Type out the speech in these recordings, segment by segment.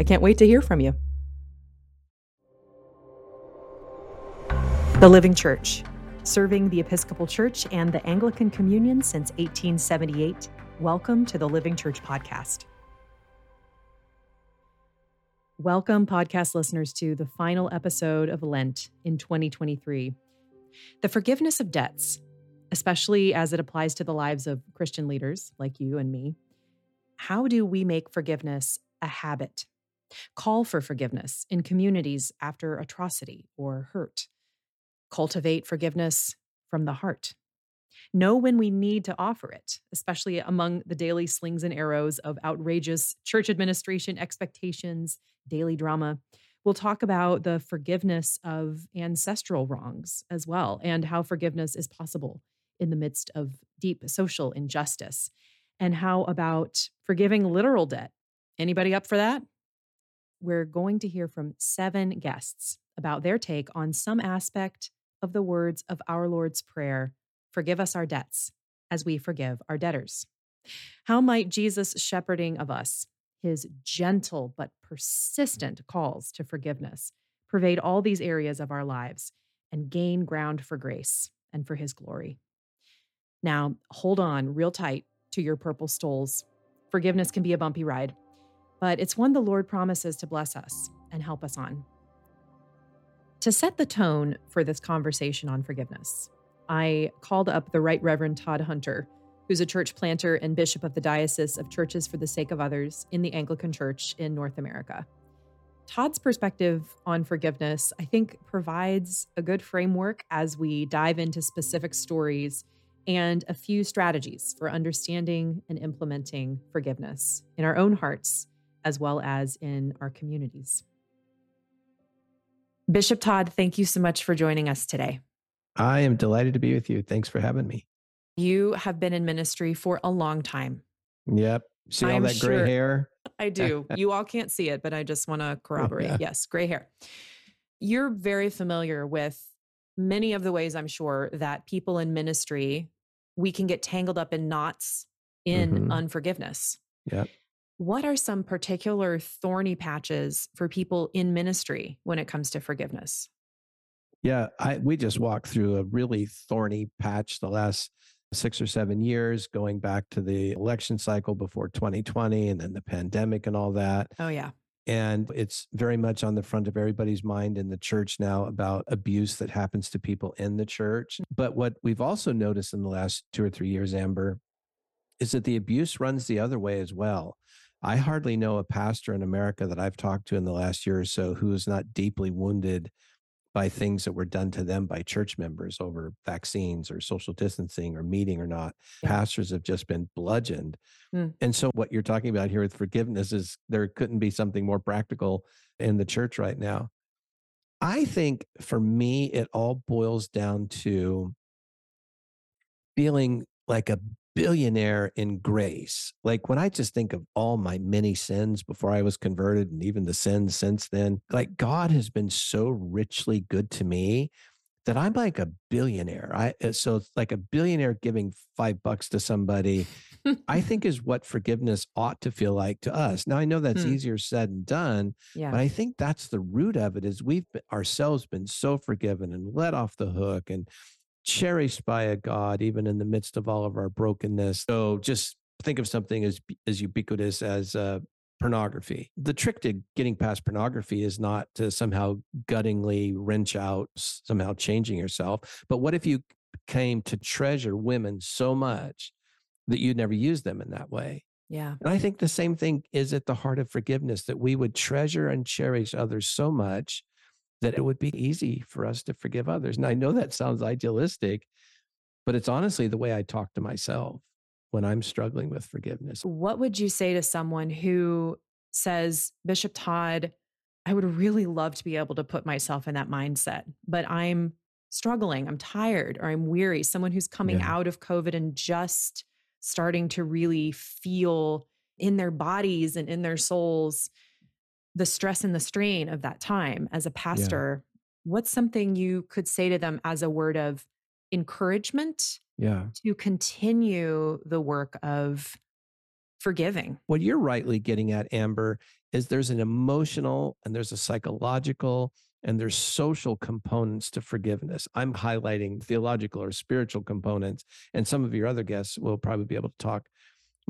I can't wait to hear from you. The Living Church serving the Episcopal Church and the Anglican Communion since 1878. Welcome to the Living Church Podcast. Welcome, podcast listeners, to the final episode of Lent in 2023. The forgiveness of debts, especially as it applies to the lives of Christian leaders like you and me. How do we make forgiveness a habit? Call for forgiveness in communities after atrocity or hurt cultivate forgiveness from the heart. Know when we need to offer it, especially among the daily slings and arrows of outrageous church administration expectations, daily drama. We'll talk about the forgiveness of ancestral wrongs as well, and how forgiveness is possible in the midst of deep social injustice. And how about forgiving literal debt? Anybody up for that? We're going to hear from seven guests about their take on some aspect of the words of our Lord's Prayer Forgive us our debts as we forgive our debtors. How might Jesus' shepherding of us, his gentle but persistent calls to forgiveness, pervade all these areas of our lives and gain ground for grace and for his glory? Now, hold on real tight to your purple stoles. Forgiveness can be a bumpy ride, but it's one the Lord promises to bless us and help us on. To set the tone for this conversation on forgiveness, I called up the Right Reverend Todd Hunter, who's a church planter and bishop of the Diocese of Churches for the Sake of Others in the Anglican Church in North America. Todd's perspective on forgiveness, I think, provides a good framework as we dive into specific stories and a few strategies for understanding and implementing forgiveness in our own hearts as well as in our communities. Bishop Todd, thank you so much for joining us today. I am delighted to be with you. Thanks for having me. You have been in ministry for a long time. Yep. See all I'm that gray sure, hair? I do. you all can't see it, but I just want to corroborate. Yeah. Yes, gray hair. You're very familiar with many of the ways I'm sure that people in ministry we can get tangled up in knots in mm-hmm. unforgiveness. Yep what are some particular thorny patches for people in ministry when it comes to forgiveness? Yeah, I, we just walked through a really thorny patch the last six or seven years, going back to the election cycle before 2020 and then the pandemic and all that. Oh, yeah. And it's very much on the front of everybody's mind in the church now about abuse that happens to people in the church. But what we've also noticed in the last two or three years, Amber, is that the abuse runs the other way as well. I hardly know a pastor in America that I've talked to in the last year or so who is not deeply wounded by things that were done to them by church members over vaccines or social distancing or meeting or not. Yeah. Pastors have just been bludgeoned. Mm. And so, what you're talking about here with forgiveness is there couldn't be something more practical in the church right now. I think for me, it all boils down to feeling like a billionaire in grace. Like when I just think of all my many sins before I was converted and even the sins since then, like God has been so richly good to me that I'm like a billionaire. I uh, so it's like a billionaire giving 5 bucks to somebody I think is what forgiveness ought to feel like to us. Now I know that's Hmm. easier said than done, yeah. but I think that's the root of it is we've been, ourselves been so forgiven and let off the hook and cherished by a God even in the midst of all of our brokenness. So just think of something as as ubiquitous as uh, pornography. The trick to getting past pornography is not to somehow guttingly wrench out somehow changing yourself, but what if you came to treasure women so much that you'd never use them in that way? yeah. And I think the same thing is at the heart of forgiveness that we would treasure and cherish others so much that it would be easy for us to forgive others. And I know that sounds idealistic, but it's honestly the way I talk to myself when I'm struggling with forgiveness. What would you say to someone who says, Bishop Todd, I would really love to be able to put myself in that mindset, but I'm struggling, I'm tired, or I'm weary? Someone who's coming Yeah. out of COVID and just starting to really feel in their bodies and in their souls the stress and the strain of that time as a pastor. What's something you could say to them as a word of encouragement Yeah. to continue the work of forgiving? What you're rightly getting at, Amber, is there's an emotional and there's a psychological and there's social components to forgiveness. I'm highlighting theological or spiritual components, and some of your other guests will probably be able to talk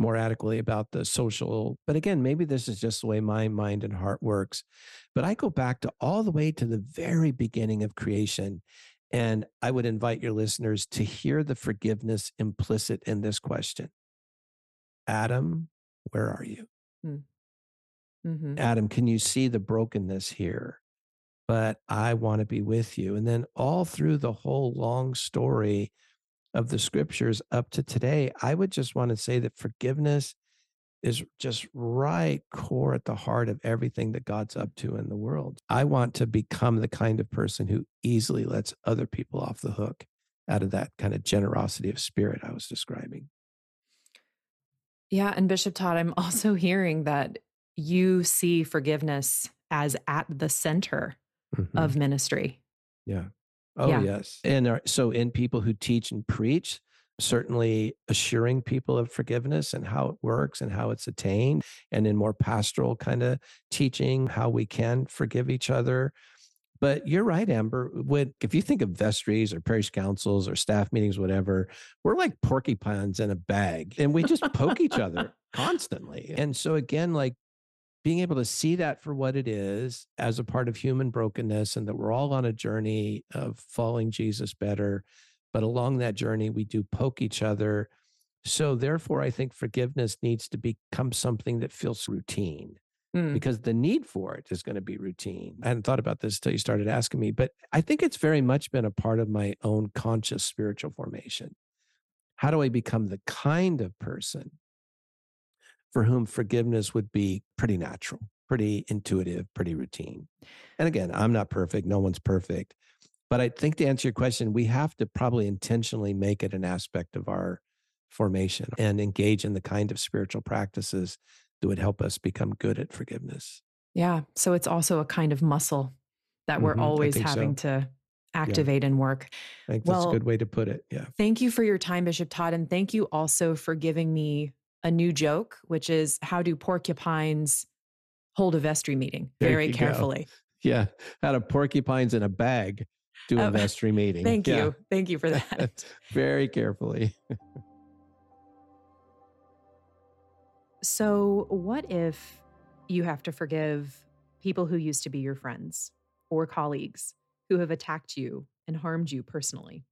more adequately about the social. But again, maybe this is just the way my mind and heart works. But I go back to all the way to the very beginning of creation. And I would invite your listeners to hear the forgiveness implicit in this question Adam, where are you? Mhm. Adam, can you see the brokenness here? But I want to be with you. And then all through the whole long story of the scriptures up to today, I would just want to say that forgiveness is just right core at the heart of everything that God's up to in the world. I want to become the kind of person who easily lets other people off the hook out of that kind of generosity of spirit I was describing. Yeah. And Bishop Todd, I'm also hearing that you see forgiveness as at the center Mhm. of ministry. Yeah. Oh, Yeah. yes. And are, so, in people who teach and preach, certainly assuring people of forgiveness and how it works and how it's attained, and in more pastoral kind of teaching, how we can forgive each other. But you're right, Amber. When, if you think of vestries or parish councils or staff meetings, whatever, we're like porcupines in a bag and we just poke each other constantly. And so, again, like being able to see that for what it is as a part of human brokenness and that we're all on a journey of following Jesus better. But along that journey, we do poke each other. So, therefore, I think forgiveness needs to become something that feels routine Mm. because the need for it is going to be routine. I hadn't thought about this till you started asking me, but I think it's very much been a part of my own conscious spiritual formation. How do I become the kind of person for whom forgiveness would be pretty natural, pretty intuitive, pretty routine? And again, I'm not perfect, no one's perfect. But I think to answer your question, we have to probably intentionally make it an aspect of our formation and engage in the kind of spiritual practices that would help us become good at forgiveness. Yeah. So it's also a kind of muscle that we're Mhm, always having so. to activate and work. I think that's Well- a good way to put it. Yeah. Thank you for your time, Bishop Todd. And thank you also for giving me a new joke, which is how do porcupines hold a vestry meeting There very you go. carefully? Yeah. Out of porcupines in a bag do a Oh, vestry meeting. Thank Yeah. you. Thank you for that. Very carefully. So, what if you have to forgive people who used to be your friends or colleagues who have attacked you and harmed you personally?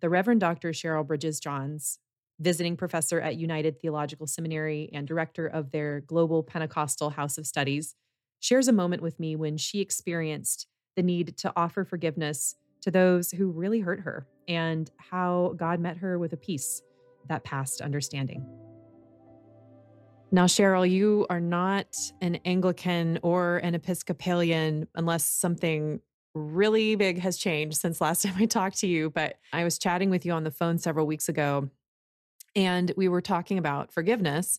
The Reverend Dr. Cheryl Bridges Johns, visiting professor at United Theological Seminary and director of their Global Pentecostal House of Studies, shares a moment with me when she experienced the need to offer forgiveness to those who really hurt her and how God met her with a peace that passed understanding. Now, Cheryl, you are not an Anglican or an Episcopalian unless something really big has changed since last time I talked to you. But I was chatting with you on the phone several weeks ago and we were talking about forgiveness.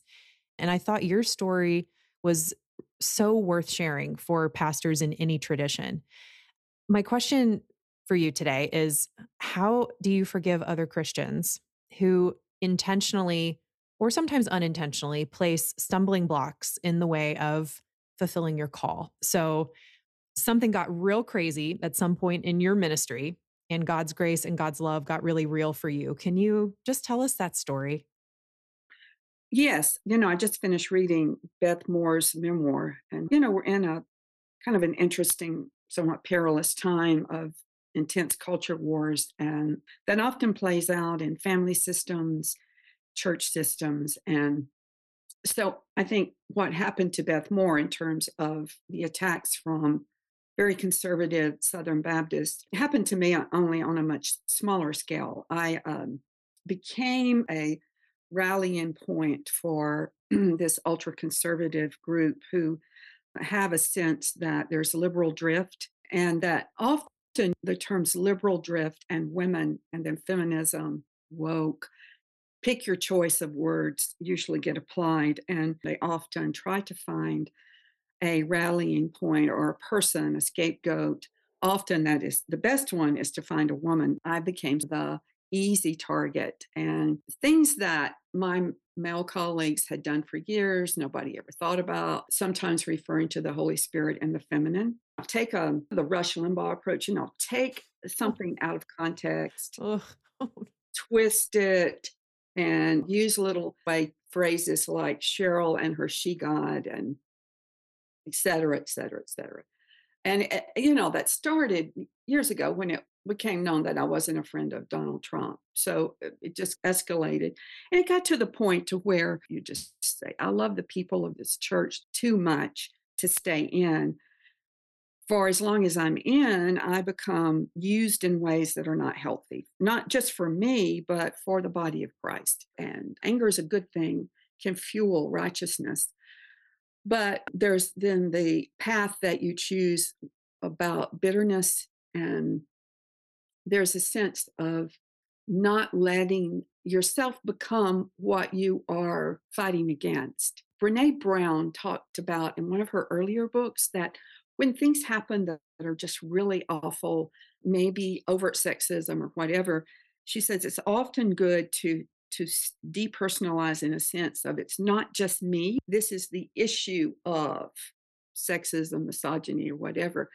And I thought your story was so worth sharing for pastors in any tradition. My question for you today is how do you forgive other Christians who intentionally or sometimes unintentionally, place stumbling blocks in the way of fulfilling your call. So, something got real crazy at some point in your ministry, and God's grace and God's love got really real for you. Can you just tell us that story? Yes. You know, I just finished reading Beth Moore's memoir, and, you know, we're in a kind of an interesting, somewhat perilous time of intense culture wars, and that often plays out in family systems, church systems, and so I think what happened to Beth Moore in terms of the attacks from very conservative Southern Baptists happened to me only on a much smaller scale. I um, became a rallying point for this ultra conservative group who have a sense that there's liberal drift and that often the terms liberal drift and women and then feminism, woke, pick your choice of words usually get applied and they often try to find a rallying point or a person, a scapegoat. Often that is the best one is to find a woman. I became the easy target and things that my male colleagues had done for years, nobody ever thought about, sometimes referring to the Holy Spirit and the feminine. I'll take a, um, the Rush Limbaugh approach and I'll take something out of context, twist it, and use little like phrases like Cheryl and her she god and et cetera, et cetera, et cetera. And, eh, you know, that started years ago when it became known that I wasn't a friend of Donald Trump. So uh, it just escalated. And it got to the point to where you just say, I love the people of this church too much to stay in. For as long as I'm in, I become used in ways that are not healthy, not just for me, but for the body of Christ. And anger is a good thing, can fuel righteousness. But there's then the path that you choose about bitterness and there's a sense of not letting yourself become what you are fighting against. Brene Brown talked about in one of her earlier books that when things happen that, are just really awful, maybe overt sexism or whatever, she says it's often good to to depersonalize in a sense of it's not just me. This is the issue of sexism, misogyny, or whatever.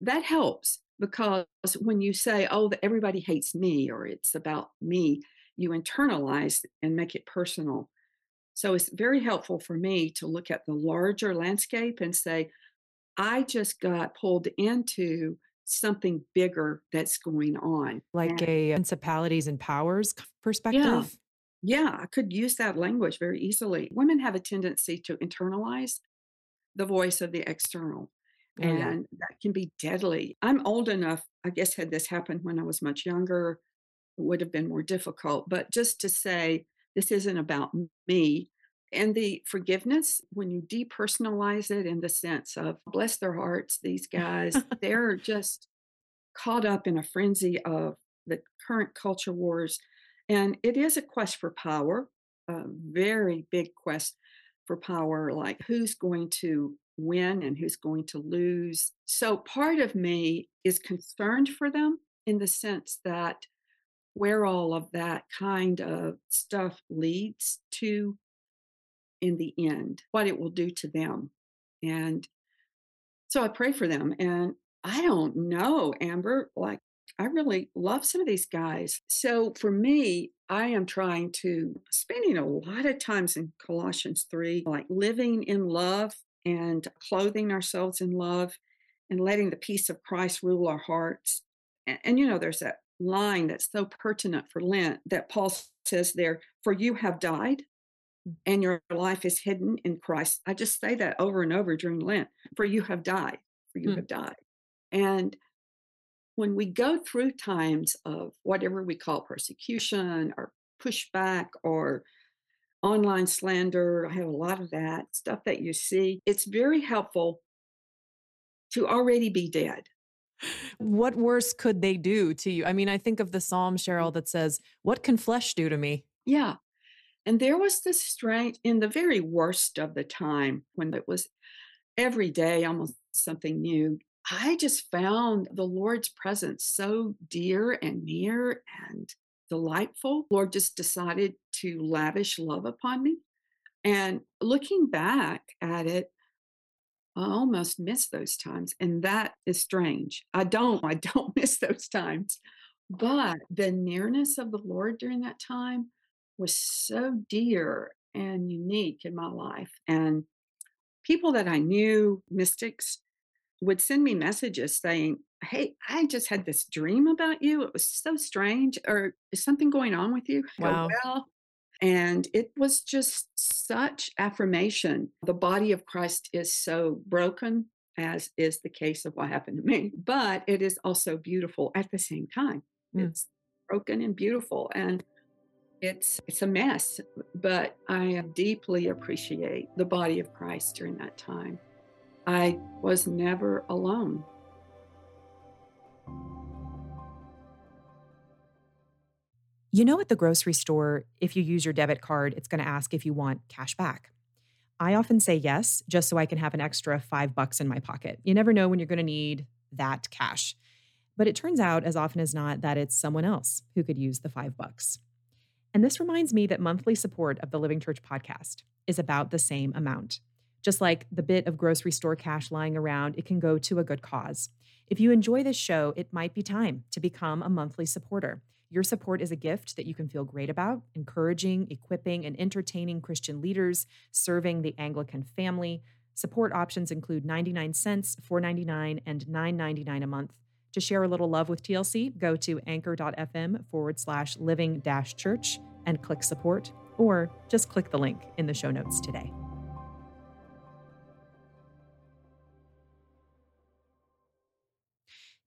That helps because when you say, oh, everybody hates me or it's about me, you internalize and make it personal. So it's very helpful for me to look at the larger landscape and say, I just got pulled into something bigger that's going on. Like a uh, principalities and powers perspective? Yeah. Yeah, I could use that language very easily. Women have a tendency to internalize the voice of the external. And that can be deadly. I'm old enough, I guess, had this happened when I was much younger, it would have been more difficult. But just to say, this isn't about me. And the forgiveness, when you depersonalize it in the sense of bless their hearts, these guys, they're just caught up in a frenzy of the current culture wars. And it is a quest for power, a very big quest for power, like who's going to win and who's going to lose. So part of me is concerned for them in the sense that where all of that kind of stuff leads to in the end, what it will do to them. And so I pray for them. And I don't know, Amber, like I really love some of these guys. So for me, I am trying to spending a lot of times in Colossians 3, like living in love and clothing ourselves in love and letting the peace of Christ rule our hearts. And, and, you know, there's that line that's so pertinent for Lent that Paul says there, for you have died mm. and your life is hidden in Christ. I just say that over and over during Lent, for you have died, for you mm. have died. And when we go through times of whatever we call persecution or pushback or online slander. I have a lot of that stuff that you see. It's very helpful to already be dead. What worse could they do to you? I mean, I think of the psalm, Cheryl, that says, What can flesh do to me? Yeah. And there was this strength in the very worst of the time when it was every day almost something new. I just found the Lord's presence so dear and near and delightful. Lord just decided to lavish love upon me. And looking back at it, I almost miss those times. And that is strange. I don't, I don't miss those times. But the nearness of the Lord during that time was so dear and unique in my life. And people that I knew, mystics, would send me messages saying, Hey, I just had this dream about you. It was so strange. Or is something going on with you? Wow. Go, well, and it was just such affirmation. The body of Christ is so broken, as is the case of what happened to me, but it is also beautiful at the same time. Mm. It's broken and beautiful. And it's it's a mess, but I deeply appreciate the body of Christ during that time. I was never alone. You know, at the grocery store, if you use your debit card, it's going to ask if you want cash back. I often say yes, just so I can have an extra five bucks in my pocket. You never know when you're going to need that cash. But it turns out, as often as not, that it's someone else who could use the five bucks. And this reminds me that monthly support of the Living Church podcast is about the same amount. Just like the bit of grocery store cash lying around, it can go to a good cause. If you enjoy this show, it might be time to become a monthly supporter. Your support is a gift that you can feel great about, encouraging, equipping, and entertaining Christian leaders, serving the Anglican family. Support options include 99 cents, 4.99, and 9.99 a month. To share a little love with TLC, go to anchor.fm forward slash living dash church and click support, or just click the link in the show notes today.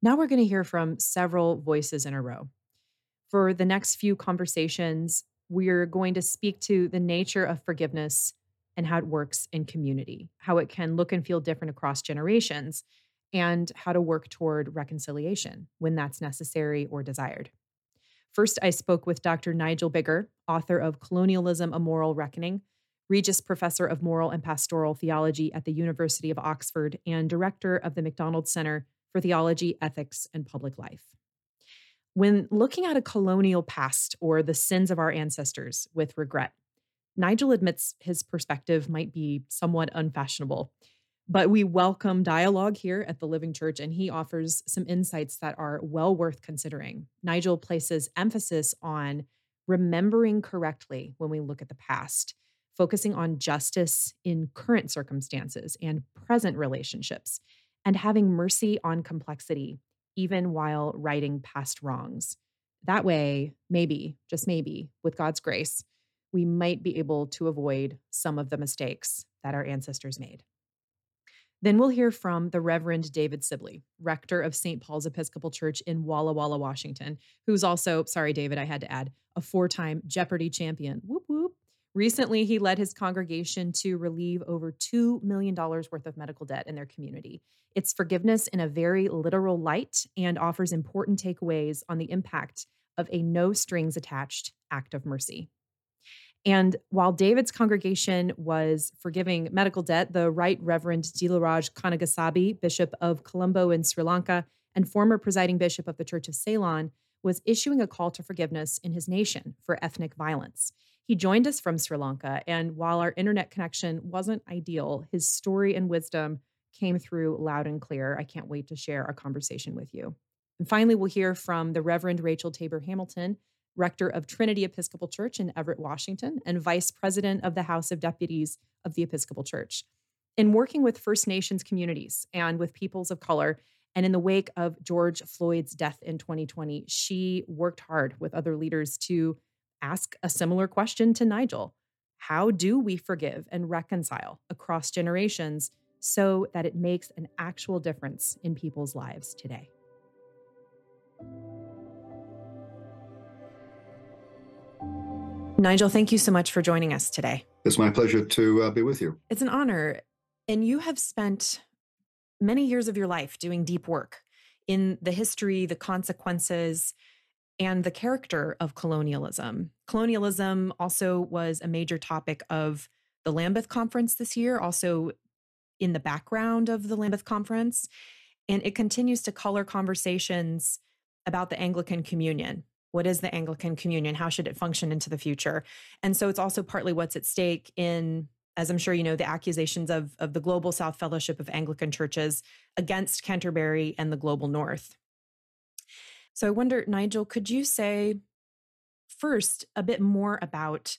Now we're going to hear from several voices in a row. For the next few conversations, we're going to speak to the nature of forgiveness and how it works in community, how it can look and feel different across generations, and how to work toward reconciliation when that's necessary or desired. First, I spoke with Dr. Nigel Biggar, author of Colonialism A Moral Reckoning, Regius Professor of Moral and Pastoral Theology at the University of Oxford, and Director of the McDonald Center for Theology, Ethics, and Public Life. When looking at a colonial past or the sins of our ancestors with regret, Nigel admits his perspective might be somewhat unfashionable, but we welcome dialogue here at the Living Church, and he offers some insights that are well worth considering. Nigel places emphasis on remembering correctly when we look at the past, focusing on justice in current circumstances and present relationships, and having mercy on complexity even while righting past wrongs. That way, maybe, just maybe, with God's grace, we might be able to avoid some of the mistakes that our ancestors made. Then we'll hear from the Reverend David Sibley, rector of St. Paul's Episcopal Church in Walla Walla, Washington, who's also, sorry, David, I had to add, a four time Jeopardy champion. Whoop, whoop. Recently, he led his congregation to relieve over $2 million worth of medical debt in their community. It's forgiveness in a very literal light and offers important takeaways on the impact of a no strings attached act of mercy. And while David's congregation was forgiving medical debt, the Right Reverend Dhiloraj Canagasabey, Bishop of Colombo in Sri Lanka and former presiding bishop of the Church of Ceylon, was issuing a call to forgiveness in his nation for ethnic violence. He joined us from Sri Lanka, and while our internet connection wasn't ideal, his story and wisdom came through loud and clear. I can't wait to share our conversation with you. And finally, we'll hear from the Reverend Rachel Taber Hamilton, rector of Trinity Episcopal Church in Everett, Washington, and vice president of the House of Deputies of the Episcopal Church. In working with First Nations communities and with peoples of color, and in the wake of George Floyd's death in 2020, she worked hard with other leaders to ask a similar question to Nigel How do we forgive and reconcile across generations so that it makes an actual difference in people's lives today? Nigel, thank you so much for joining us today. It's my pleasure to uh, be with you. It's an honor. And you have spent many years of your life doing deep work in the history, the consequences, and the character of colonialism. Colonialism also was a major topic of the Lambeth Conference this year, also in the background of the Lambeth Conference. And it continues to color conversations about the Anglican Communion What is the Anglican Communion? How should it function into the future? And so it's also partly what's at stake in, as I'm sure you know, the accusations of, of the Global South Fellowship of Anglican Churches against Canterbury and the Global North. So I wonder, Nigel, could you say first a bit more about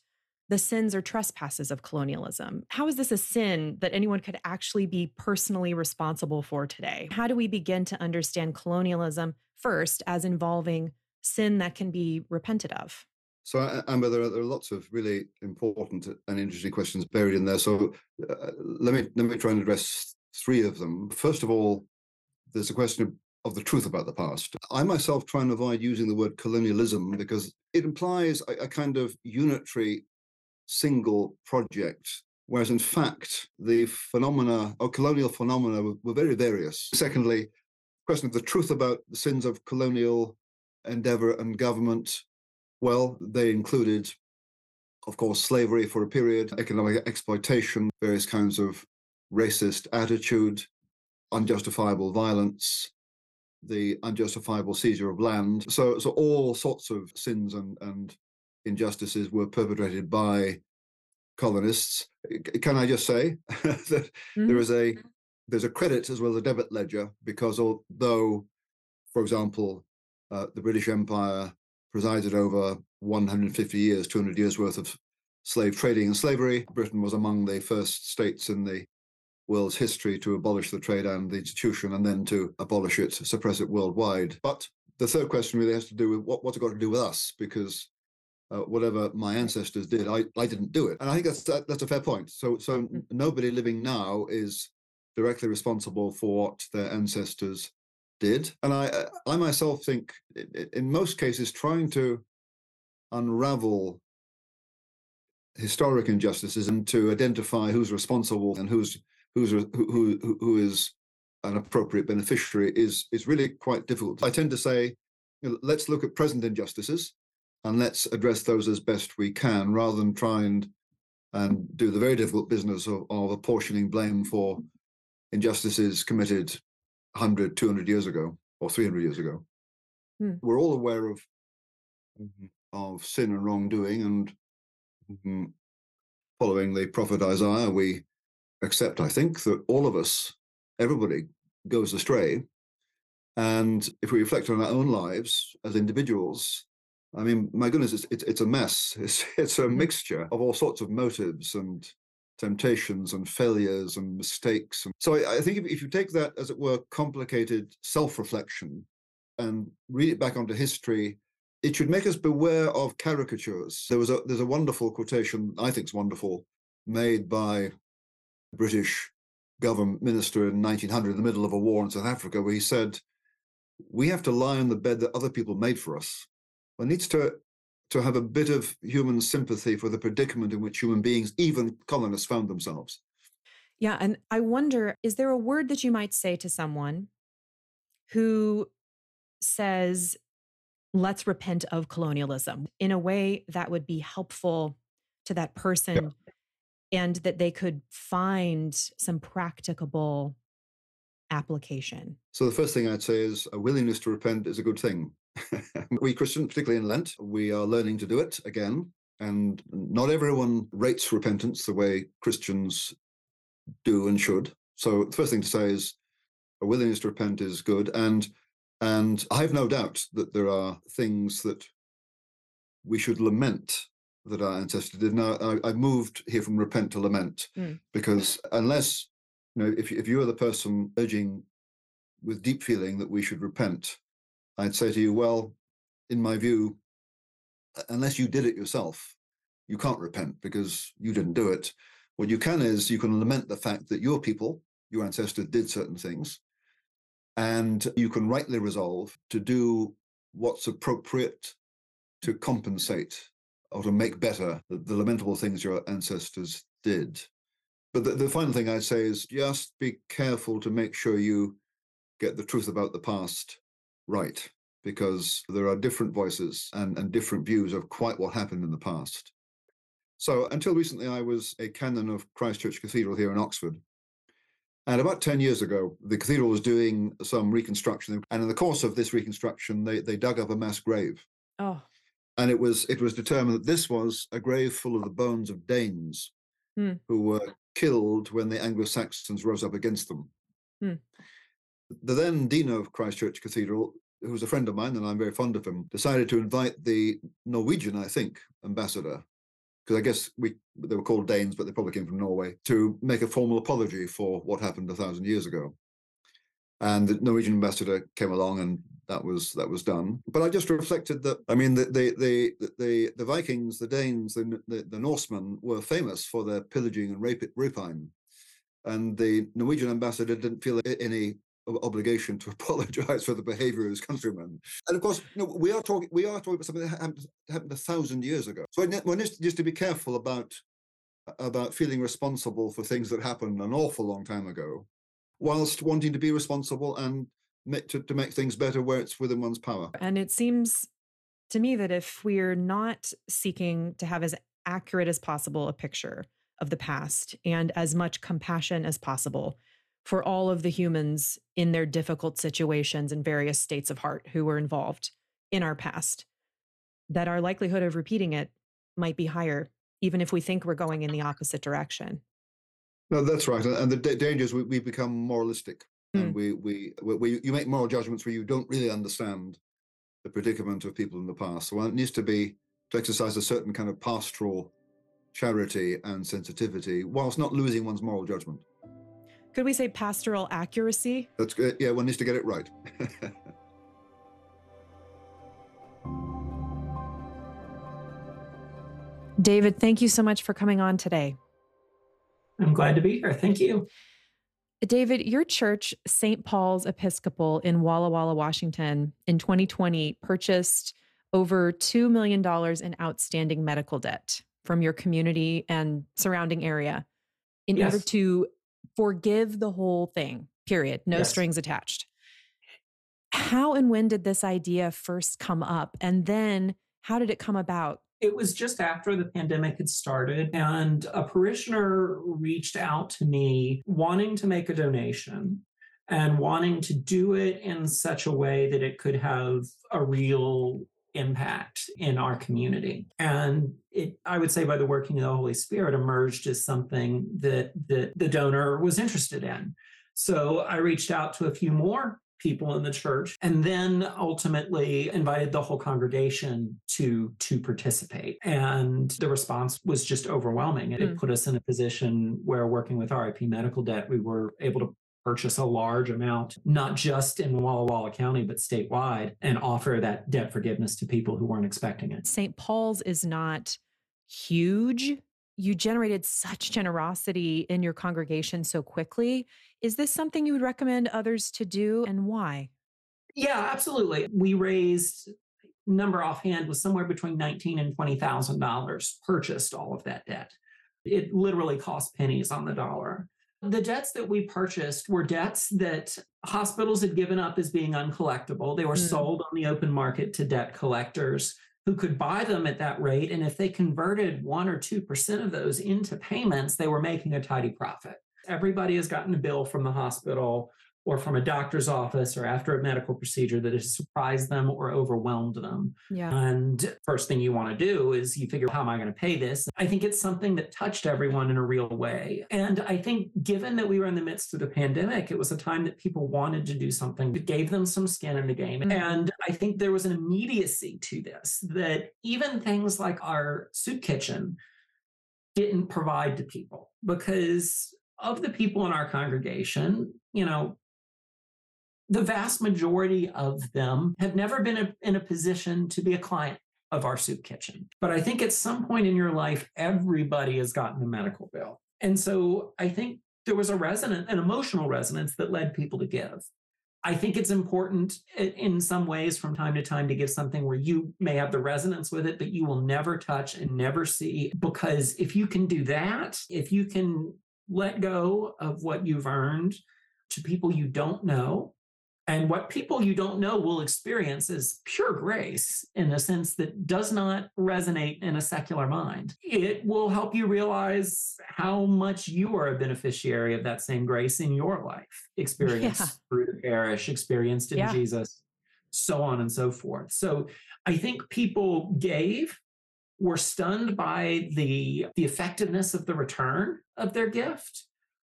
the sins or trespasses of colonialism. How is this a sin that anyone could actually be personally responsible for today? How do we begin to understand colonialism first as involving sin that can be repented of? So, Amber, there are, there are lots of really important and interesting questions buried in there. So, uh, let me let me try and address three of them. First of all, there's a question of, of the truth about the past. I myself try and avoid using the word colonialism because it implies a, a kind of unitary single project, whereas in fact, the phenomena or colonial phenomena were, were very various. Secondly, question of the truth about the sins of colonial endeavor and government. Well, they included, of course, slavery for a period, economic exploitation, various kinds of racist attitude, unjustifiable violence, the unjustifiable seizure of land. So, so all sorts of sins and, and injustices were perpetrated by colonists. Can I just say that mm-hmm. there is a there's a credit as well as a debit ledger because although, for example, uh, the British Empire presided over 150 years, 200 years worth of slave trading and slavery, Britain was among the first states in the world's history to abolish the trade and the institution and then to abolish it, suppress it worldwide. But the third question really has to do with what, what's it got to do with us? Because uh, whatever my ancestors did, I, I didn't do it. And I think that's that, that's a fair point. So so mm-hmm. nobody living now is directly responsible for what their ancestors did. And I I myself think in most cases trying to unravel historic injustices and to identify who's responsible and who's who's who who, who is an appropriate beneficiary is is really quite difficult. I tend to say, you know, let's look at present injustices and let's address those as best we can rather than try and and do the very difficult business of, of apportioning blame for injustices committed 100 200 years ago or 300 years ago hmm. we're all aware of mm-hmm, of sin and wrongdoing and mm-hmm, following the prophet isaiah we accept i think that all of us everybody goes astray and if we reflect on our own lives as individuals I mean, my goodness, it's, it's, it's a mess. It's, it's a mm-hmm. mixture of all sorts of motives and temptations and failures and mistakes. So I, I think if, if, you take that, as it were, complicated self reflection and read it back onto history, it should make us beware of caricatures. There was a there's a wonderful quotation, I think is wonderful, made by British government minister in 1900 in the middle of a war in South Africa, where he said, "We have to lie on the bed that other people made for us." one needs to to have a bit of human sympathy for the predicament in which human beings, even colonists, found themselves. Yeah, and I wonder, is there a word that you might say to someone who says, "Let's repent of colonialism" in a way that would be helpful to that person? Yeah and that they could find some practicable application? So, the first thing I'd say is a willingness to repent is a good thing. we Christians, particularly in Lent, we are learning to do it again. And not everyone rates repentance the way Christians do and should. So the first thing to say is a willingness to repent is good. And and I have no doubt that there are things that we should lament that our ancestors did. Now I, I moved here from repent to lament mm. because unless you know if if you are the person urging with deep feeling that we should repent, I'd say to you, well, in my view, unless you did it yourself, you can't repent because you didn't do it. What you can is you can lament the fact that your people, your ancestors, did certain things, and you can rightly resolve to do what's appropriate to compensate or to make better the, the lamentable things your ancestors did. But the, the final thing I'd say is just be careful to make sure you get the truth about the past right because there are different voices and, and different views of quite what happened in the past. So until recently, I was a canon of Christ Church Cathedral here in Oxford. And about 10 years ago, the cathedral was doing some reconstruction. And in the course of this reconstruction, they, they dug up a mass grave. Oh. And it was it was determined that this was a grave full of the bones of Danes Hmm. who were killed when the Anglo-Saxons rose up against them. Hmm. The then dean of Christchurch Cathedral, who was a friend of mine, and I'm very fond of him, decided to invite the Norwegian, I think, ambassador, because I guess we they were called Danes, but they probably came from Norway, to make a formal apology for what happened a thousand years ago. And the Norwegian ambassador came along, and that was that was done. But I just reflected that I mean the the the the, the Vikings, the Danes, the, the the Norsemen were famous for their pillaging and rapine, and the Norwegian ambassador didn't feel any obligation to apologize for the behavior of his countrymen. And of course, you know, we are talking we are talking about something that happened, happened a thousand years ago. So one needs just to be careful about about feeling responsible for things that happened an awful long time ago, whilst wanting to be responsible and make, to, to make things better where it's within one's power. And it seems to me that if we're not seeking to have as accurate as possible a picture of the past and as much compassion as possible for all of the humans in their difficult situations and various states of heart who were involved in our past, that our likelihood of repeating it might be higher, even if we think we're going in the opposite direction. No, that's right. And the d- danger is we, we become moralistic and hmm. we, we we you make moral judgments where you don't really understand the predicament of people in the past. So it needs to be to exercise a certain kind of pastoral charity and sensitivity, whilst not losing one's moral judgment. Could we say pastoral accuracy? That's good. Yeah, one needs to get it right. David, thank you so much for coming on today. I'm glad to be here. Thank you. David, your church, St. Paul's Episcopal in Walla Walla, Washington, in 2020 purchased over $2 million in outstanding medical debt from your community and surrounding area in Yes. order to forgive the whole thing, period, no Yes. strings attached. How and when did this idea first come up? And then how did it come about? It was just after the pandemic had started, and a parishioner reached out to me wanting to make a donation and wanting to do it in such a way that it could have a real impact in our community. And it, I would say, by the working of the Holy Spirit, emerged as something that, that the donor was interested in. So I reached out to a few more people in the church and then ultimately invited the whole congregation to to participate and the response was just overwhelming it Mm. put us in a position where working with RIP medical debt we were able to purchase a large amount not just in Walla Walla County but statewide and offer that debt forgiveness to people who weren't expecting it St. Paul's is not huge. You generated such generosity in your congregation so quickly. Is this something you would recommend others to do and why? Yeah, absolutely. We raised number offhand was somewhere between nineteen and twenty thousand dollars. Purchased all of that debt. It literally cost pennies on the dollar. The debts that we purchased were debts that hospitals had given up as being uncollectible. They were Mm. sold on the open market to debt collectors who could buy them at that rate. And if they converted one or 2% of those into payments, they were making a tidy profit. Everybody has gotten a bill from the hospital or from a doctor's office or after a medical procedure that has surprised them or overwhelmed them. Yeah. And first thing you want to do is you figure, how am I going to pay this? I think it's something that touched everyone in a real way. And I think given that we were in the midst of the pandemic, it was a time that people wanted to do something that gave them some skin in the game. Mhm. And I think there was an immediacy to this that even things like our soup kitchen didn't provide to people because of the people in our congregation, you know, the vast majority of them have never been a, in a position to be a client of our soup kitchen. But I think at some point in your life, everybody has gotten a medical bill. And so I think there was a resonance, an emotional resonance that led people to give. I think it's important in some ways from time to time to give something where you may have the resonance with it, but you will never touch and never see. Because if you can do that, if you can let go of what you've earned to people you don't know, and what people you don't know will experience is pure grace in a sense that does not resonate in a secular mind. It will help you realize how much you are a beneficiary of that same grace in your life, experienced Yeah. through the parish, experienced in Yeah. Jesus. so on and so forth. So I think people gave, were stunned by the, the effectiveness of the return of their gift,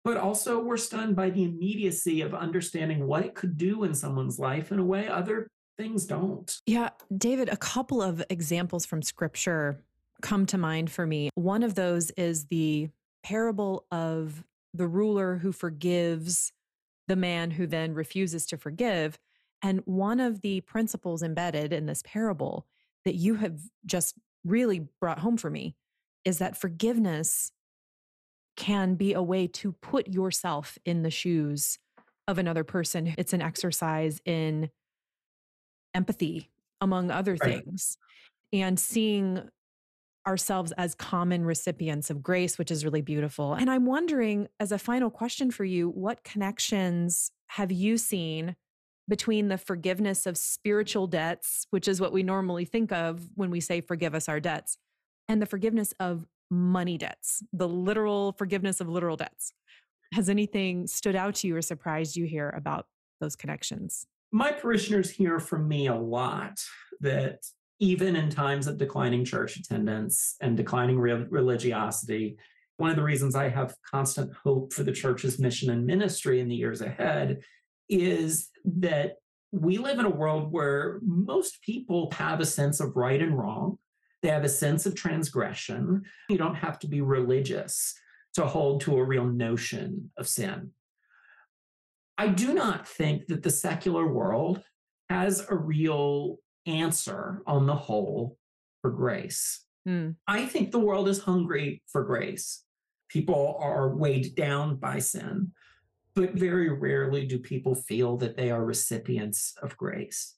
but also were stunned by the immediacy of understanding what it could do in someone's life in a way other things don't. Yeah, David, a couple of examples from scripture come to mind for me. One of those is the parable of the ruler who forgives the man who then refuses to forgive. And one of the principles embedded in this parable that you have just really brought home for me is that forgiveness can be a way to put yourself in the shoes of another person. It's an exercise in empathy, among other right. things, and seeing ourselves as common recipients of grace, which is really beautiful. And I'm wondering, as a final question for you, what connections have you seen between the forgiveness of spiritual debts, which is what we normally think of when we say forgive us our debts, and the forgiveness of money debts, the literal forgiveness of literal debts? Has anything stood out to you or surprised you here about those connections? My parishioners hear from me a lot that even in times of declining church attendance and declining re- religiosity. One of the reasons I have constant hope for the church's mission and ministry in the years ahead is that we live in a world where most people have a sense of right and wrong. They have a sense of transgression. You don't have to be religious to hold to a real notion of sin. I do not think that the secular world has a real answer on the whole for grace. Mm. I think the world is hungry for grace. People are weighed down by sin, but very rarely do people feel that they are recipients of grace.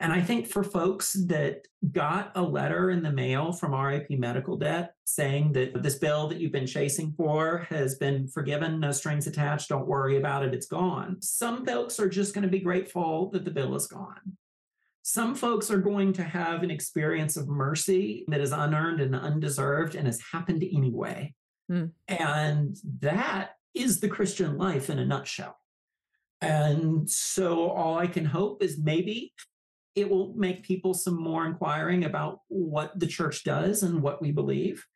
And I think for folks that got a letter in the mail from RIP Medical Debt saying that this bill that you've been chasing for has been forgiven, no strings attached, don't worry about it, it's gone. Some folks are just going to be grateful that the bill is gone. Some folks are going to have an experience of mercy that is unearned and undeserved and has happened anyway. Mm. And that is the Christian life in a nutshell. And so all I can hope is maybe it will make people some more inquiring about what the church does and what we believe.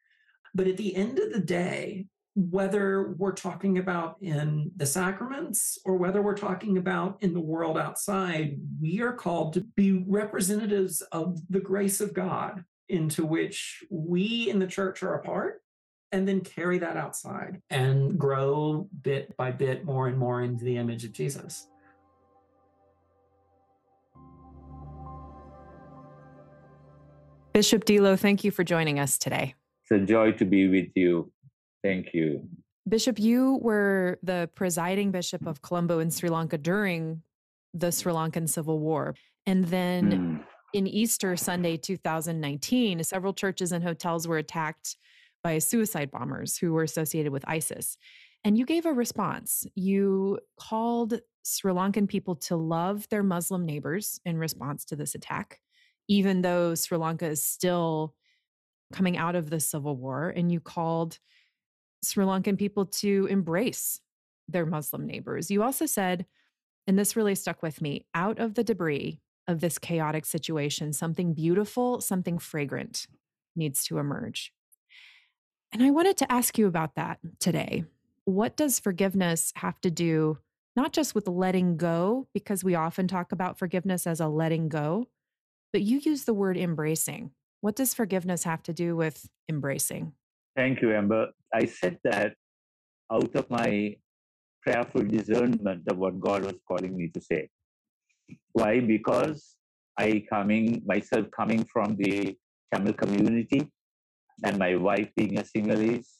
But at the end of the day, whether we're talking about in the sacraments or whether we're talking about in the world outside, we are called to be representatives of the grace of God into which we in the church are a part and then carry that outside and grow bit by bit more and more into the image of Jesus. Bishop Dilo, thank you for joining us today. It's a joy to be with you. Thank you. Bishop, you were the presiding bishop of Colombo in Sri Lanka during the Sri Lankan Civil War. And then mm. in Easter Sunday 2019, several churches and hotels were attacked by suicide bombers who were associated with ISIS. And you gave a response. You called Sri Lankan people to love their Muslim neighbors in response to this attack, even though Sri Lanka is still coming out of the civil war. And you called Sri Lankan people to embrace their Muslim neighbors. You also said, and this really stuck with me out of the debris of this chaotic situation, something beautiful, something fragrant needs to emerge. And I wanted to ask you about that today. What does forgiveness have to do, not just with letting go, because we often talk about forgiveness as a letting go, but you use the word embracing. What does forgiveness have to do with embracing? Thank you, Amber. I said that out of my prayerful discernment of what God was calling me to say. Why? Because I coming myself coming from the Tamil community and my wife being a Sinhalese.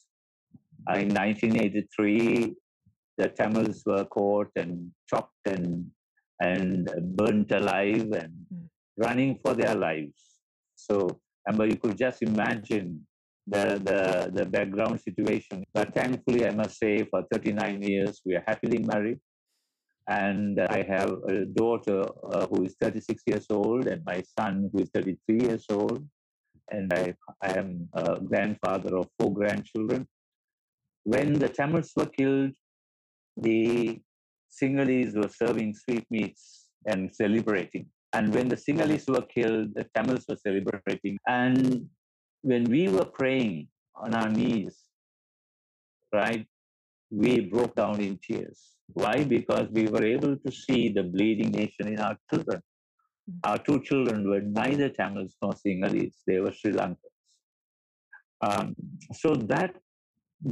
In 1983, the Tamils were caught and chopped and and burnt alive and mm. Running for their lives. So, Amber, you could just imagine the, the, the background situation. But thankfully, I must say, for 39 years, we are happily married. And I have a daughter uh, who is 36 years old, and my son who is 33 years old. And I, I am a grandfather of four grandchildren. When the Tamils were killed, the Sinhalese were serving sweetmeats and celebrating. And when the Sinhalese were killed, the Tamils were celebrating. And when we were praying on our knees, right, we broke down in tears. Why? Because we were able to see the bleeding nation in our children. Mm. Our two children were neither Tamils nor Sinhalese, they were Sri Lankans. Um, so that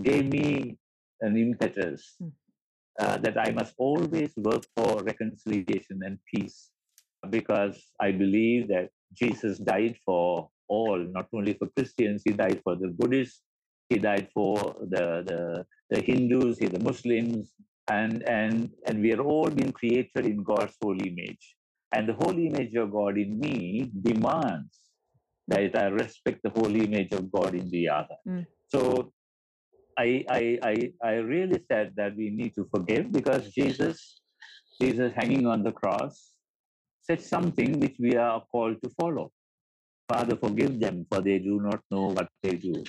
gave me an impetus mm. uh, that I must always work for reconciliation and peace because I believe that Jesus died for all, not only for Christians, he died for the Buddhists, he died for the, the, the Hindus, the Muslims, and, and, and we are all being created in God's holy image. And the holy image of God in me demands that I respect the holy image of God in the other. Mm. So I, I, I, I really said that we need to forgive because Jesus, Jesus hanging on the cross, said something which we are called to follow. Father, forgive them, for they do not know what they do.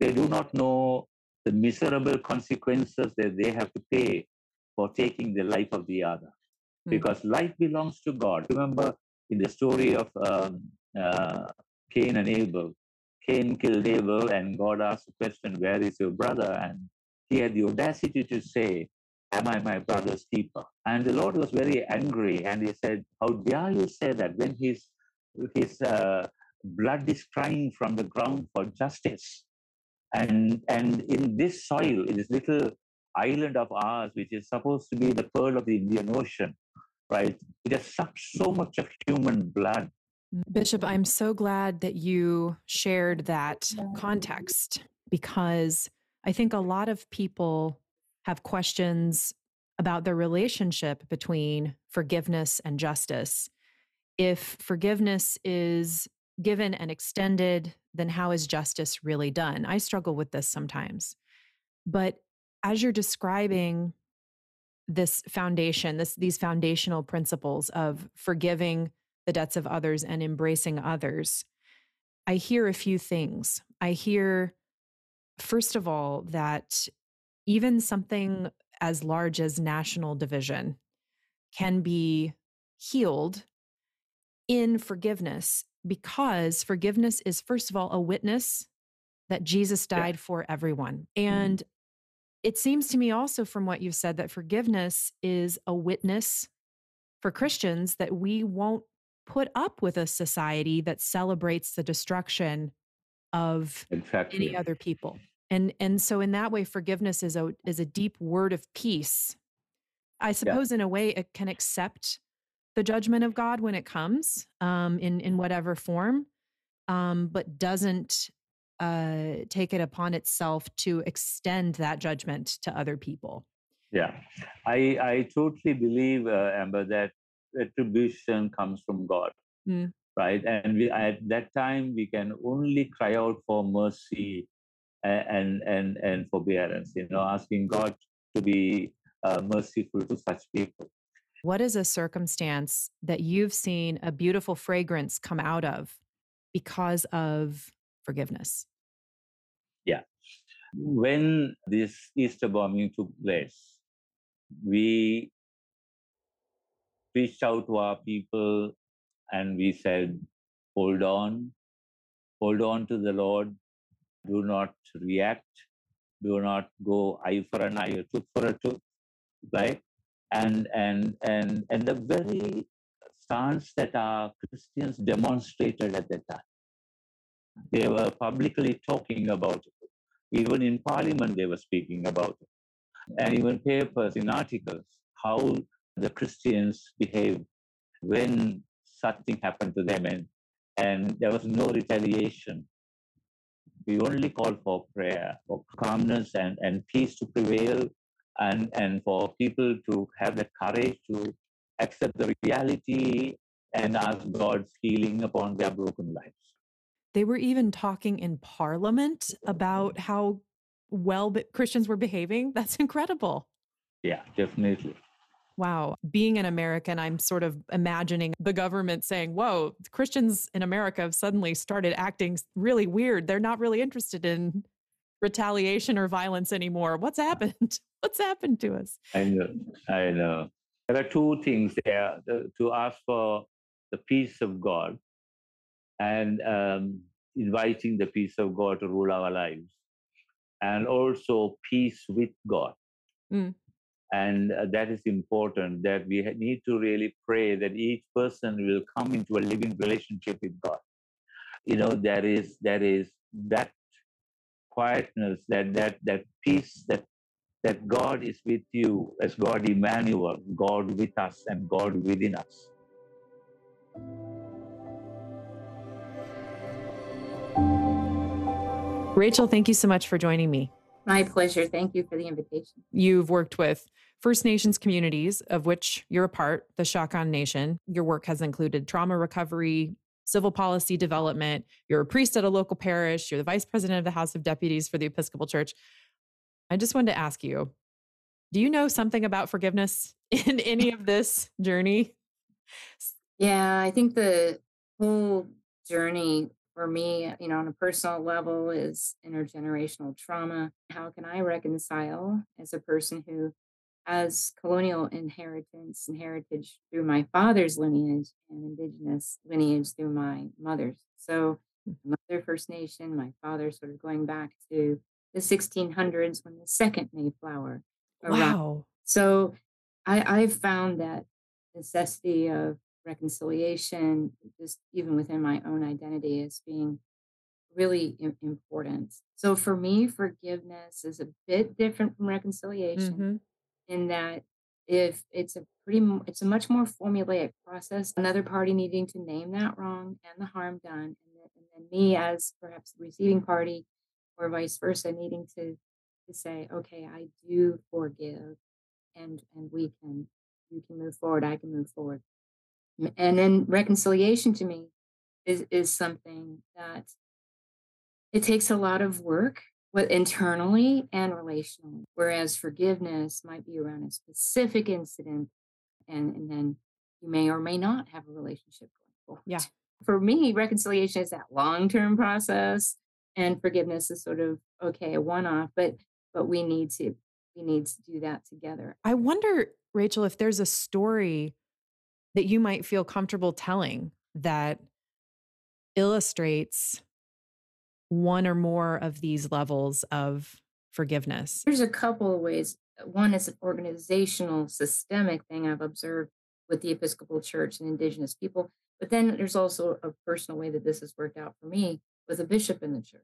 They do not know the miserable consequences that they have to pay for taking the life of the other. Mm-hmm. Because life belongs to God. Remember in the story of um, uh, Cain and Abel, Cain killed Abel, and God asked the question, Where is your brother? And he had the audacity to say, Am I my brother's keeper? And the Lord was very angry and he said, How dare you say that when his, his uh, blood is crying from the ground for justice? And, and in this soil, in this little island of ours, which is supposed to be the pearl of the Indian Ocean, right? It has sucked so much of human blood. Bishop, I'm so glad that you shared that context because I think a lot of people have questions about the relationship between forgiveness and justice. If forgiveness is given and extended, then how is justice really done? I struggle with this sometimes. But as you're describing this foundation, this these foundational principles of forgiving the debts of others and embracing others, I hear a few things. I hear first of all that even something as large as national division can be healed in forgiveness because forgiveness is, first of all, a witness that Jesus died yeah. for everyone. Mm-hmm. And mm-hmm. it seems to me also from what you've said that forgiveness is a witness for Christians that we won't put up with a society that celebrates the destruction of any other people and and so in that way forgiveness is a is a deep word of peace i suppose yeah. in a way it can accept the judgment of god when it comes um, in in whatever form um, but doesn't uh, take it upon itself to extend that judgment to other people yeah i i totally believe uh, amber that retribution comes from god mm. right and we, at that time we can only cry out for mercy and and and forbearance you know asking god to be uh, merciful to such people. What is a circumstance that you've seen a beautiful fragrance come out of because of forgiveness? Yeah. When this easter bombing took place we reached out to our people and we said hold on. Hold on to the lord do not react, do not go eye for an eye tooth for a tooth, right? And and and and the very stance that our Christians demonstrated at that time. They were publicly talking about it. Even in parliament, they were speaking about it. And even papers in articles, how the Christians behaved when such thing happened to them and, and there was no retaliation we only call for prayer, for calmness and, and peace to prevail, and, and for people to have the courage to accept the reality and ask God's healing upon their broken lives. They were even talking in parliament about how well Christians were behaving. That's incredible. Yeah, definitely. Wow. Being an American, I'm sort of imagining the government saying, whoa, Christians in America have suddenly started acting really weird. They're not really interested in retaliation or violence anymore. What's happened? What's happened to us? I know. I know. There are two things there to ask for the peace of God and um, inviting the peace of God to rule our lives, and also peace with God. Mm. And uh, that is important that we need to really pray that each person will come into a living relationship with God. You know, there is there is that quietness, that that that peace, that that God is with you as God Emmanuel, God with us and God within us. Rachel, thank you so much for joining me. My pleasure. Thank you for the invitation. You've worked with First Nations communities, of which you're a part, the Shackan Nation. Your work has included trauma recovery, civil policy development. You're a priest at a local parish. You're the vice president of the House of Deputies for the Episcopal Church. I just wanted to ask you do you know something about forgiveness in any of this journey? Yeah, I think the whole journey for me, you know, on a personal level is intergenerational trauma. How can I reconcile as a person who has colonial inheritance and heritage through my father's lineage and indigenous lineage through my mother's? So, hmm. mother First Nation, my father sort of going back to the 1600s when the second Mayflower arrived. Wow. So, I, I've found that necessity of reconciliation, just even within my own identity, as being really important. So for me, forgiveness is a bit different from reconciliation Mm-hmm. In that if it's a pretty, it's a much more formulaic process. Another party needing to name that wrong and the harm done, and then, and then me as perhaps the receiving party, or vice versa, needing to to say, okay, I do forgive, and and we can you can move forward, I can move forward. And then reconciliation to me is is something that it takes a lot of work with internally and relationally. Whereas forgiveness might be around a specific incident and, and then you may or may not have a relationship going forward. Yeah. For me, reconciliation is that long-term process and forgiveness is sort of okay, a one-off, but but we need to we need to do that together. I wonder, Rachel, if there's a story that you might feel comfortable telling that illustrates one or more of these levels of forgiveness? There's a couple of ways. One is an organizational, systemic thing I've observed with the Episcopal Church and Indigenous people. But then there's also a personal way that this has worked out for me with a bishop in the church.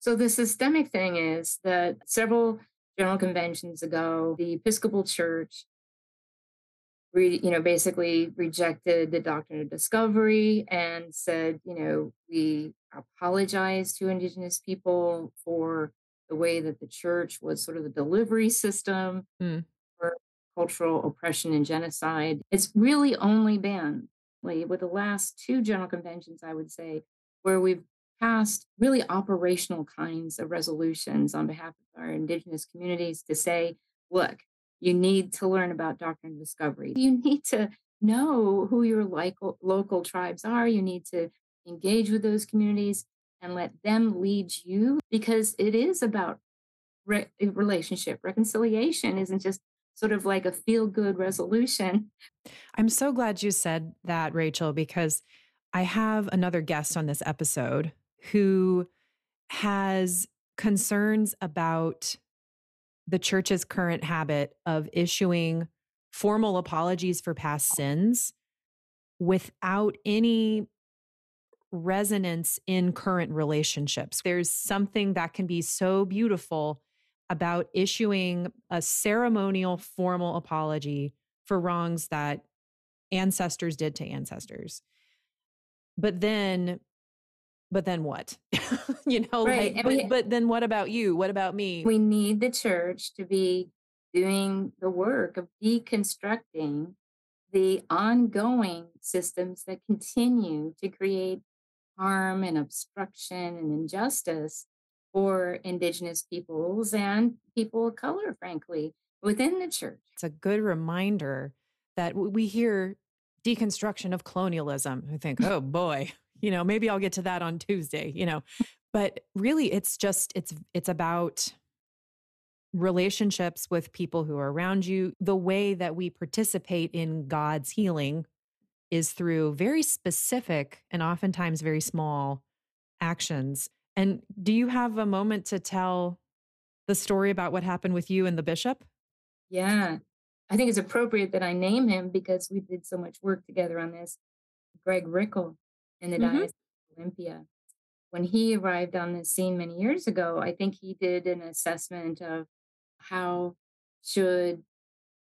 So the systemic thing is that several general conventions ago, the Episcopal Church re, you know, basically rejected the doctrine of discovery and said, you know, we apologize to Indigenous people for the way that the church was sort of the delivery system mm. for cultural oppression and genocide. It's really only been with the last two general conventions, I would say, where we've passed really operational kinds of resolutions on behalf of our Indigenous communities to say, look, you need to learn about doctrine of discovery. You need to know who your local, local tribes are. You need to engage with those communities and let them lead you because it is about re- eh, relationship. Reconciliation isn't just sort of like a feel good resolution. I'm so glad you said that, Rachel, because I have another guest on this episode who has concerns about the church's current habit of issuing formal apologies for past sins without any resonance in current relationships. There's something that can be so beautiful about issuing a ceremonial formal apology for wrongs that ancestors did to ancestors. But then but then what? you know, right. like, but, but then what about you? What about me? We need the church to be doing the work of deconstructing the ongoing systems that continue to create harm and obstruction and injustice for indigenous peoples and people of color, frankly, within the church. It's a good reminder that we hear deconstruction of colonialism. I think, oh boy, you know maybe i'll get to that on tuesday you know but really it's just it's it's about relationships with people who are around you the way that we participate in god's healing is through very specific and oftentimes very small actions. And do you have a moment to tell the story about what happened with you and the bishop? Yeah. I think it's appropriate that I name him because we did so much work together on this. Greg Rickel in the mm-hmm. Diocese of Olympia. When he arrived on the scene many years ago, I think he did an assessment of how should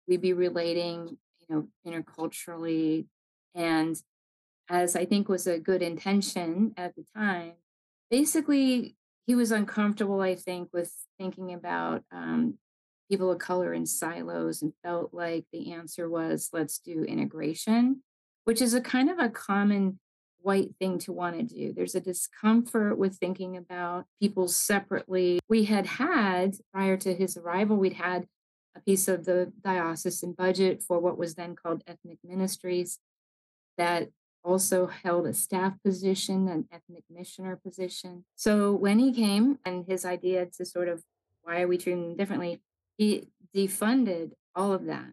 we be relating, you know, interculturally. And as I think was a good intention at the time, basically he was uncomfortable, I think, with thinking about um, people of color in silos and felt like the answer was let's do integration, which is a kind of a common white thing to want to do. There's a discomfort with thinking about people separately. We had had, prior to his arrival, we'd had a piece of the diocesan budget for what was then called ethnic ministries that also held a staff position, an ethnic missioner position. So when he came and his idea to sort of why are we treating them differently, he defunded all of that.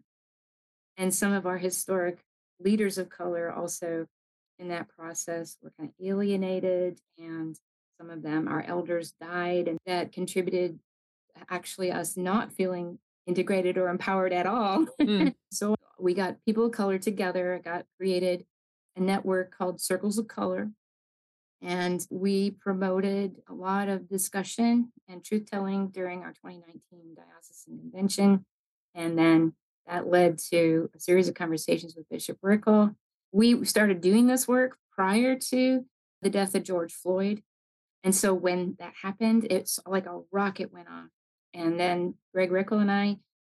And some of our historic leaders of color also in that process we were kind of alienated and some of them our elders died and that contributed actually us not feeling integrated or empowered at all mm. so we got people of color together got created a network called circles of color and we promoted a lot of discussion and truth telling during our 2019 diocesan convention and then that led to a series of conversations with bishop rickel we started doing this work prior to the death of George Floyd. And so when that happened, it's like a rocket went off. And then Greg Rickel and I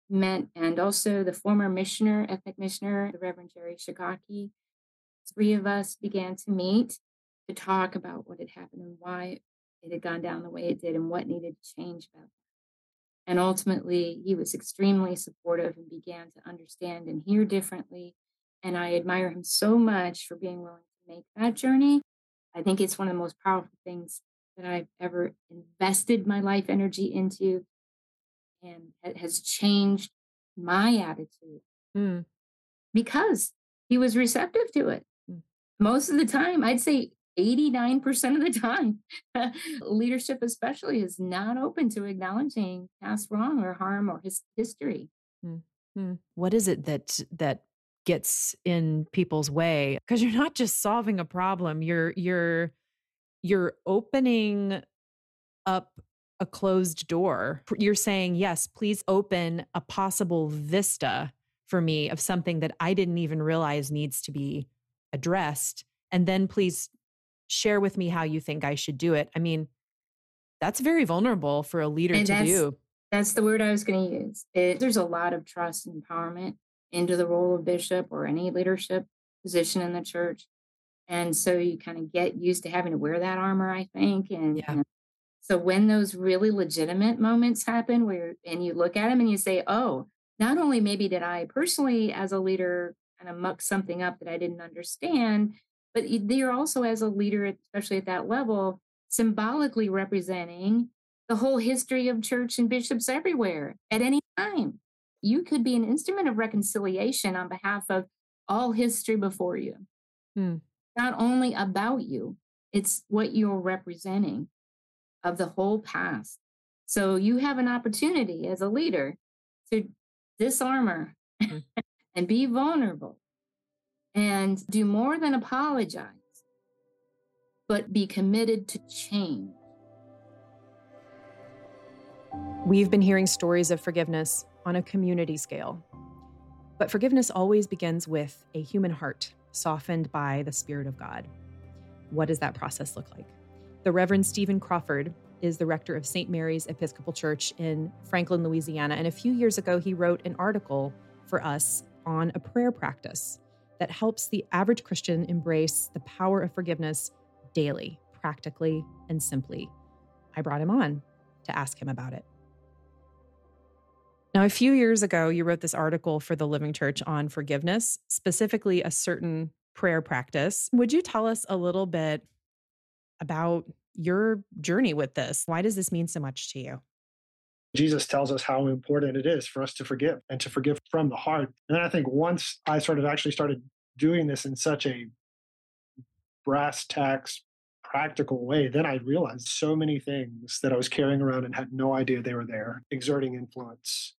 met, and also the former missioner, ethnic missioner, the Reverend Jerry Shigaki. Three of us began to meet to talk about what had happened and why it had gone down the way it did and what needed to change about that. And ultimately, he was extremely supportive and began to understand and hear differently and I admire him so much for being willing to make that journey. I think it's one of the most powerful things that I've ever invested my life energy into. And it has changed my attitude mm. because he was receptive to it. Mm. Most of the time, I'd say 89% of the time, leadership, especially, is not open to acknowledging past wrong or harm or his history. Mm. What is it that that gets in people's way because you're not just solving a problem you're you're you're opening up a closed door. You're saying yes please open a possible vista for me of something that i didn't even realize needs to be addressed and then please share with me how you think i should do it. I mean that's very vulnerable for a leader and to do. that's the word i was going to use it, there's a lot of trust and empowerment into the role of bishop or any leadership position in the church. And so you kind of get used to having to wear that armor, I think. And, yeah. and so when those really legitimate moments happen where, and you look at them and you say, oh, not only maybe did I personally, as a leader, kind of muck something up that I didn't understand, but you're also, as a leader, especially at that level, symbolically representing the whole history of church and bishops everywhere at any time you could be an instrument of reconciliation on behalf of all history before you. Hmm. Not only about you, it's what you're representing of the whole past. So you have an opportunity as a leader to disarmor hmm. and be vulnerable and do more than apologize, but be committed to change. We've been hearing stories of forgiveness on a community scale. But forgiveness always begins with a human heart softened by the Spirit of God. What does that process look like? The Reverend Stephen Crawford is the rector of St. Mary's Episcopal Church in Franklin, Louisiana. And a few years ago, he wrote an article for us on a prayer practice that helps the average Christian embrace the power of forgiveness daily, practically, and simply. I brought him on to ask him about it. Now, a few years ago, you wrote this article for the Living Church on forgiveness, specifically a certain prayer practice. Would you tell us a little bit about your journey with this? Why does this mean so much to you? Jesus tells us how important it is for us to forgive and to forgive from the heart. And I think once I sort of actually started doing this in such a brass tacks practical way, then I realized so many things that I was carrying around and had no idea they were there, exerting influence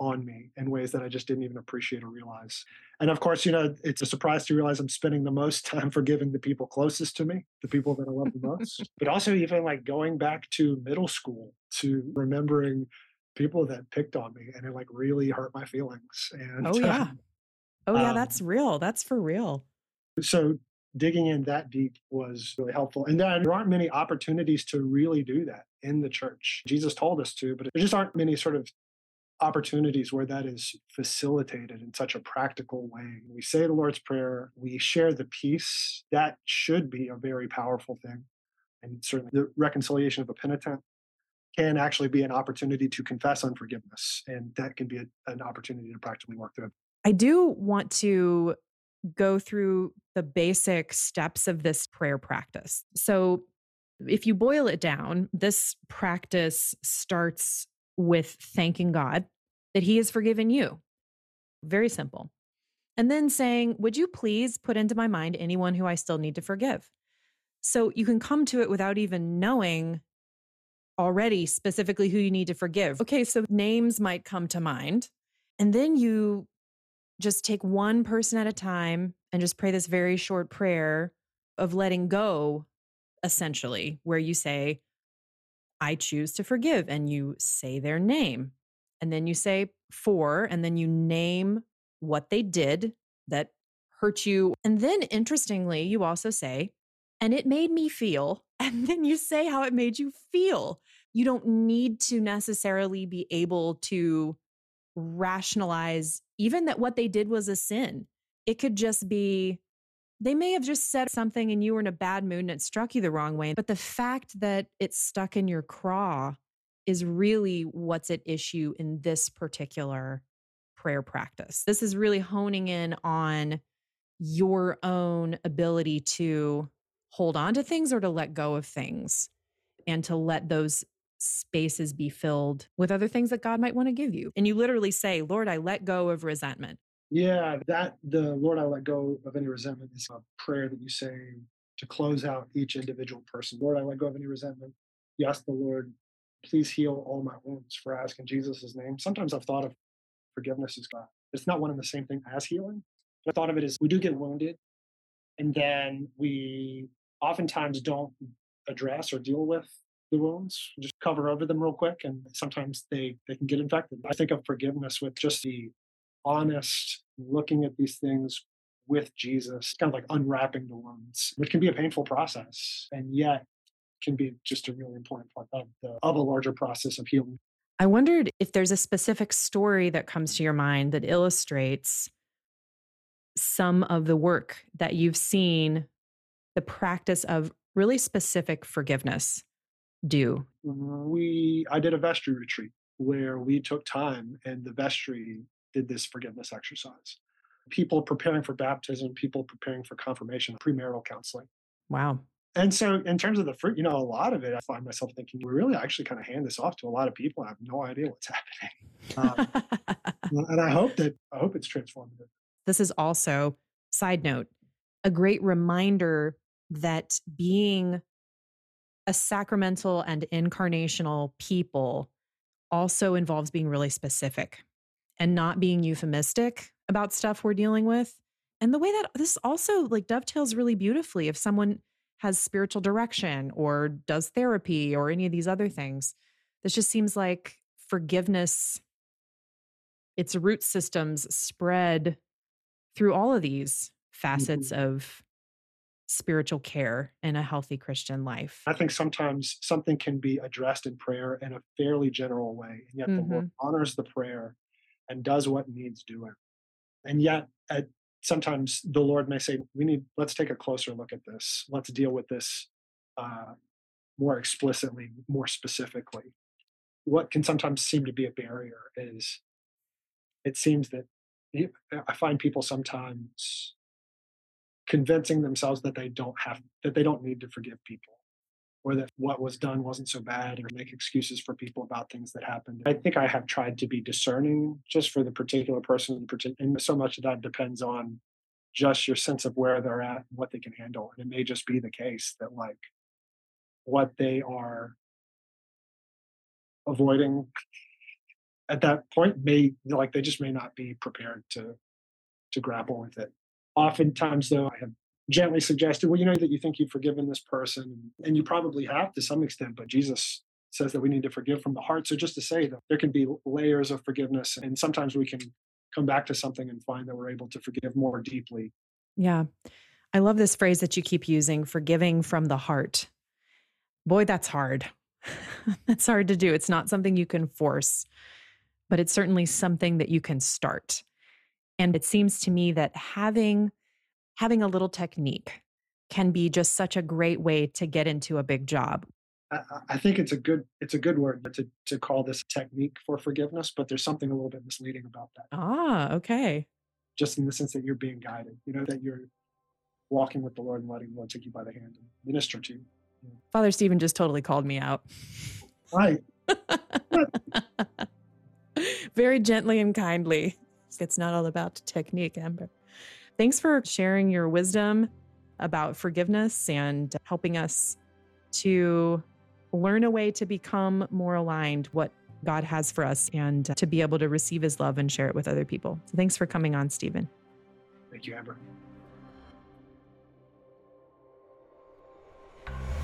on me in ways that I just didn't even appreciate or realize. And of course, you know, it's a surprise to realize I'm spending the most time forgiving the people closest to me, the people that I love the most. but also, even like going back to middle school to remembering people that picked on me and it like really hurt my feelings. And oh, yeah. Oh, yeah, um, that's real. That's for real. So digging in that deep was really helpful. And there aren't many opportunities to really do that in the church. Jesus told us to, but there just aren't many sort of opportunities where that is facilitated in such a practical way. We say the Lord's Prayer, we share the peace. That should be a very powerful thing. And certainly the reconciliation of a penitent can actually be an opportunity to confess unforgiveness. And that can be a, an opportunity to practically work through it. I do want to go through the basic steps of this prayer practice. So, if you boil it down, this practice starts with thanking God that He has forgiven you. Very simple. And then saying, Would you please put into my mind anyone who I still need to forgive? So you can come to it without even knowing already specifically who you need to forgive. Okay, so names might come to mind. And then you just take one person at a time and just pray this very short prayer of letting go, essentially, where you say, I choose to forgive, and you say their name. And then you say for, and then you name what they did that hurt you. And then, interestingly, you also say, and it made me feel. And then you say how it made you feel. You don't need to necessarily be able to rationalize even that what they did was a sin. It could just be they may have just said something and you were in a bad mood and it struck you the wrong way. But the fact that it's stuck in your craw is really what's at issue in this particular prayer practice. This is really honing in on your own ability to hold on to things or to let go of things and to let those spaces be filled with other things that God might want to give you. And you literally say, Lord, I let go of resentment. Yeah, that the Lord, I let go of any resentment is a prayer that you say to close out each individual person. Lord, I let go of any resentment. You ask the Lord, please heal all my wounds for asking Jesus' name. Sometimes I've thought of forgiveness as God. It's not one and the same thing as healing. But I thought of it as we do get wounded, and then we oftentimes don't address or deal with the wounds, just cover over them real quick, and sometimes they they can get infected. I think of forgiveness with just the honest looking at these things with Jesus, kind of like unwrapping the wounds, which can be a painful process, and yet can be just a really important part of the of a larger process of healing. I wondered if there's a specific story that comes to your mind that illustrates some of the work that you've seen the practice of really specific forgiveness do? We I did a vestry retreat where we took time and the vestry did this forgiveness exercise. People preparing for baptism, people preparing for confirmation, premarital counseling. Wow. And so, in terms of the fruit, you know, a lot of it, I find myself thinking, we really actually kind of hand this off to a lot of people. I have no idea what's happening, um, and I hope that I hope it's transformative. This is also, side note, a great reminder that being a sacramental and incarnational people also involves being really specific and not being euphemistic about stuff we're dealing with. And the way that this also like dovetails really beautifully if someone has spiritual direction or does therapy or any of these other things. This just seems like forgiveness, its root systems spread through all of these facets mm-hmm. of spiritual care in a healthy Christian life. I think sometimes something can be addressed in prayer in a fairly general way, and yet mm-hmm. the Lord mm-hmm. honors the prayer and does what needs doing. And yet, at, sometimes the Lord may say, "We need. Let's take a closer look at this. Let's deal with this uh, more explicitly, more specifically." What can sometimes seem to be a barrier is it seems that I find people sometimes convincing themselves that they don't have that they don't need to forgive people or that what was done wasn't so bad or make excuses for people about things that happened. I think I have tried to be discerning just for the particular person and so much of that depends on just your sense of where they're at and what they can handle. And it may just be the case that like what they are avoiding at that point may like they just may not be prepared to to grapple with it. Oftentimes though I have gently suggested, well, you know that you think you've forgiven this person and you probably have to some extent, but Jesus says that we need to forgive from the heart. So just to say that there can be layers of forgiveness and sometimes we can come back to something and find that we're able to forgive more deeply. Yeah. I love this phrase that you keep using forgiving from the heart. Boy, that's hard. that's hard to do. It's not something you can force, but it's certainly something that you can start. And it seems to me that having having a little technique can be just such a great way to get into a big job. I, I think it's a good it's a good word to to call this technique for forgiveness, but there's something a little bit misleading about that. Ah, okay. Just in the sense that you're being guided, you know, that you're walking with the Lord and letting the Lord take you by the hand and minister to you. Father Stephen just totally called me out. Right. Very gently and kindly. It's not all about technique, Amber. Thanks for sharing your wisdom about forgiveness and helping us to learn a way to become more aligned what God has for us and to be able to receive his love and share it with other people. So thanks for coming on, Stephen. Thank you, Amber.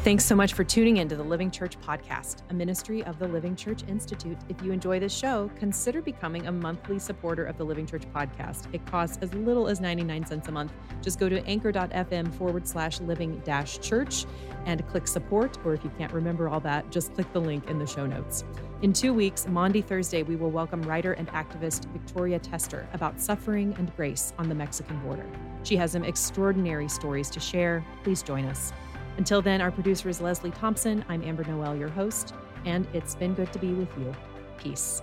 Thanks so much for tuning in to the Living Church Podcast, a ministry of the Living Church Institute. If you enjoy this show, consider becoming a monthly supporter of the Living Church Podcast. It costs as little as 99 cents a month. Just go to anchor.fm forward slash living dash church and click support. Or if you can't remember all that, just click the link in the show notes. In two weeks, Maundy Thursday, we will welcome writer and activist Victoria Tester about suffering and grace on the Mexican border. She has some extraordinary stories to share. Please join us. Until then, our producer is Leslie Thompson. I'm Amber Noel, your host, and it's been good to be with you. Peace.